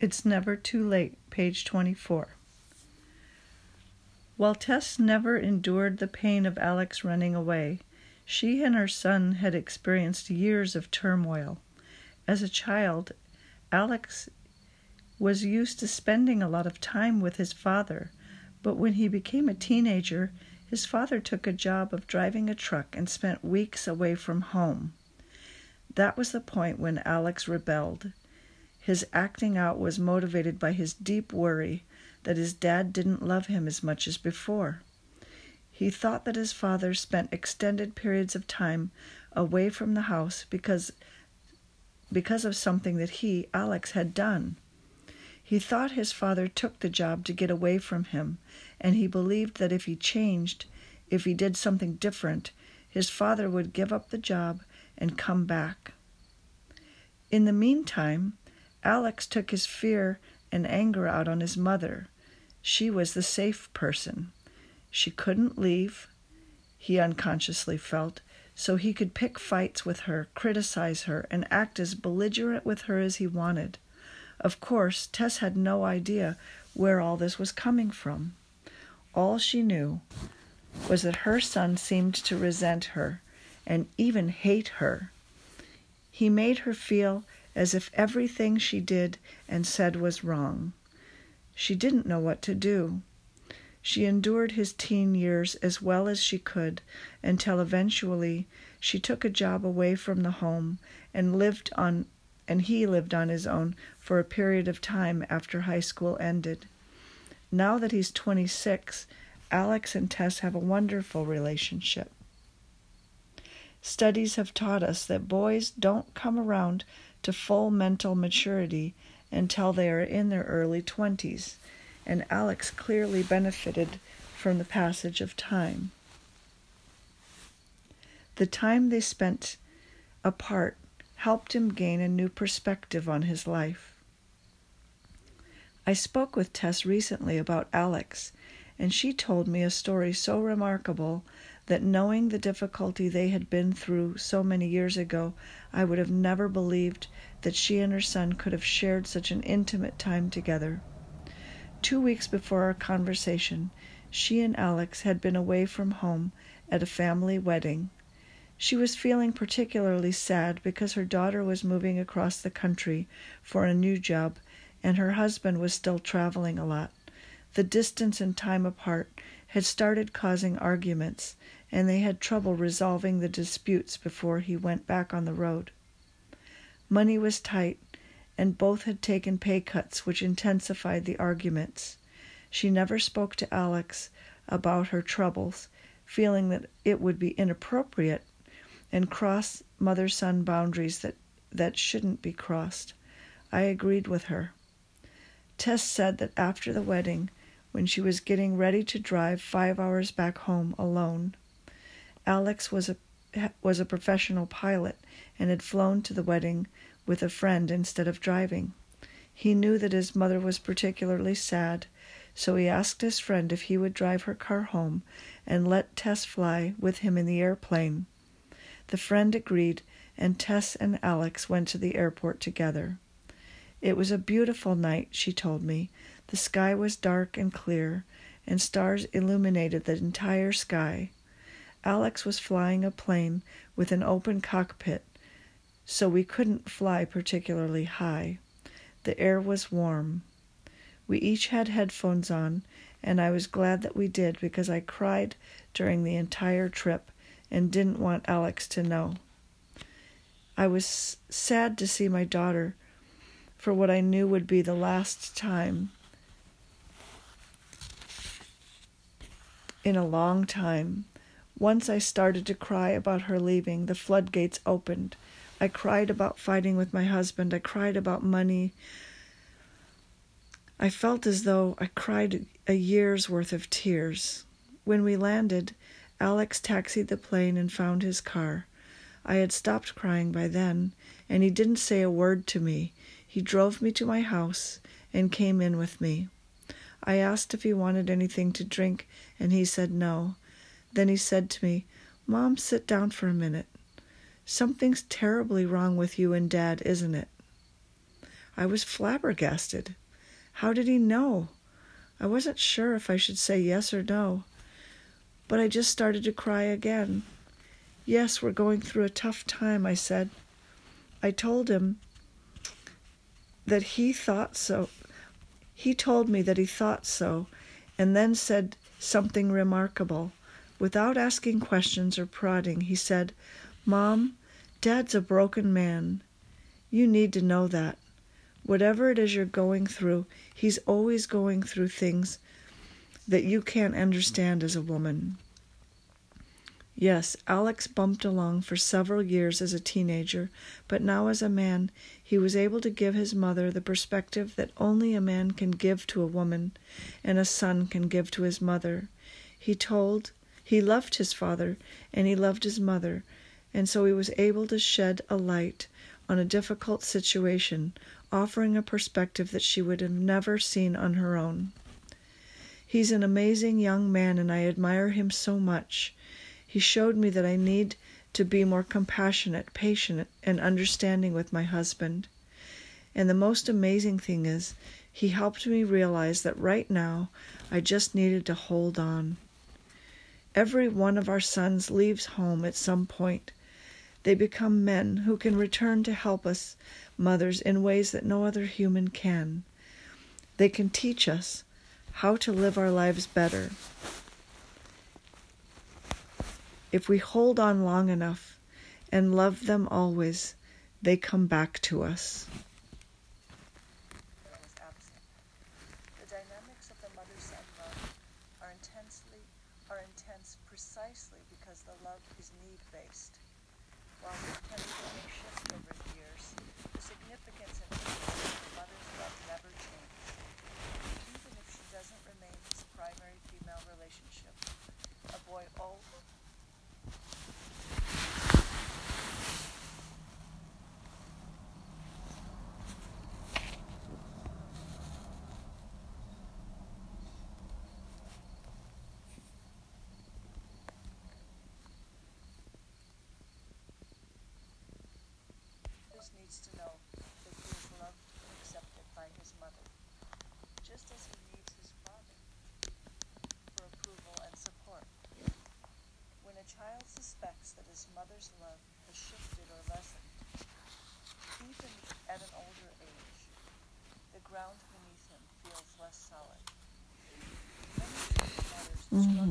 It's Never Too Late, page 24. While Tess never endured the pain of Alex running away, she and her son had experienced years of turmoil. As a child, Alex was used to spending a lot of time with his father, but when he became a teenager, his father took a job of driving a truck and spent weeks away from home. That was the point when Alex rebelled. His acting out was motivated by his deep worry that his dad didn't love him as much as before. He thought that his father spent extended periods of time away from the house because because of something that he, Alex, had done. He thought his father took the job to get away from him, and he believed that if he changed, if he did something different, his father would give up the job and come back. In the meantime, Alex took his fear and anger out on his mother. She was the safe person. She couldn't leave, he unconsciously felt, so he could pick fights with her, criticize her, and act as belligerent with her as he wanted. Of course, Tess had no idea where all this was coming from. All she knew was that her son seemed to resent her and even hate her. He made her feel as if everything she did and said was wrong. She didn't know what to do. She endured his teen years as well as she could until eventually she took a job away from the home and lived on and he lived on his own for a period of time after high school ended. Now that he's 26, Alex and Tess have a wonderful relationship. Studies have taught us that boys don't come around to full mental maturity until they are in their early 20s, and Alex clearly benefited from the passage of time. The time they spent apart helped him gain a new perspective on his life. I spoke with Tess recently about Alex, and she told me a story so remarkable that knowing the difficulty they had been through so many years ago, I would have never believed that she and her son could have shared such an intimate time together. Two weeks before our conversation, she and Alex had been away from home at a family wedding. She was feeling particularly sad because her daughter was moving across the country for a new job and her husband was still traveling a lot. The distance and time apart had started causing arguments, and they had trouble resolving the disputes before he went back on the road. Money was tight, and both had taken pay cuts, which intensified the arguments. She never spoke to Alex about her troubles, feeling that it would be inappropriate and cross mother son boundaries that, that shouldn't be crossed. I agreed with her. Tess said that after the wedding, when she was getting ready to drive five hours back home alone, Alex was a was a professional pilot and had flown to the wedding with a friend instead of driving. He knew that his mother was particularly sad, so he asked his friend if he would drive her car home and let Tess fly with him in the airplane. The friend agreed, and Tess and Alex went to the airport together. It was a beautiful night, she told me. The sky was dark and clear, and stars illuminated the entire sky. Alex was flying a plane with an open cockpit, so we couldn't fly particularly high. The air was warm. We each had headphones on, and I was glad that we did because I cried during the entire trip and didn't want Alex to know. I was sad to see my daughter for what I knew would be the last time in a long time. Once I started to cry about her leaving, the floodgates opened. I cried about fighting with my husband. I cried about money. I felt as though I cried a year's worth of tears. When we landed, Alex taxied the plane and found his car. I had stopped crying by then, and he didn't say a word to me. He drove me to my house and came in with me. I asked if he wanted anything to drink, and he said no. Then he said to me, Mom, sit down for a minute. Something's terribly wrong with you and Dad, isn't it? I was flabbergasted. How did he know? I wasn't sure if I should say yes or no, but I just started to cry again. Yes, we're going through a tough time, I said. I told him that he thought so. He told me that he thought so, and then said something remarkable. Without asking questions or prodding, he said, Mom, Dad's a broken man. You need to know that. Whatever it is you're going through, he's always going through things that you can't understand as a woman. Yes, Alex bumped along for several years as a teenager, but now as a man, he was able to give his mother the perspective that only a man can give to a woman and a son can give to his mother. He told, he loved his father and he loved his mother, and so he was able to shed a light on a difficult situation, offering a perspective that she would have never seen on her own. He's an amazing young man, and I admire him so much. He showed me that I need to be more compassionate, patient, and understanding with my husband. And the most amazing thing is, he helped me realize that right now I just needed to hold on. Every one of our sons leaves home at some point. They become men who can return to help us mothers in ways that no other human can. They can teach us how to live our lives better. If we hold on long enough and love them always, they come back to us. The dynamics of the mother-son love are intensely are intense precisely because the love is need-based. While always needs to know that he is loved and accepted by his mother, just as he needs his father for approval and support. When a child suspects that his mother's love has shifted or lessened, even at an older age, the ground beneath him feels less solid. Many mothers mm-hmm. struggle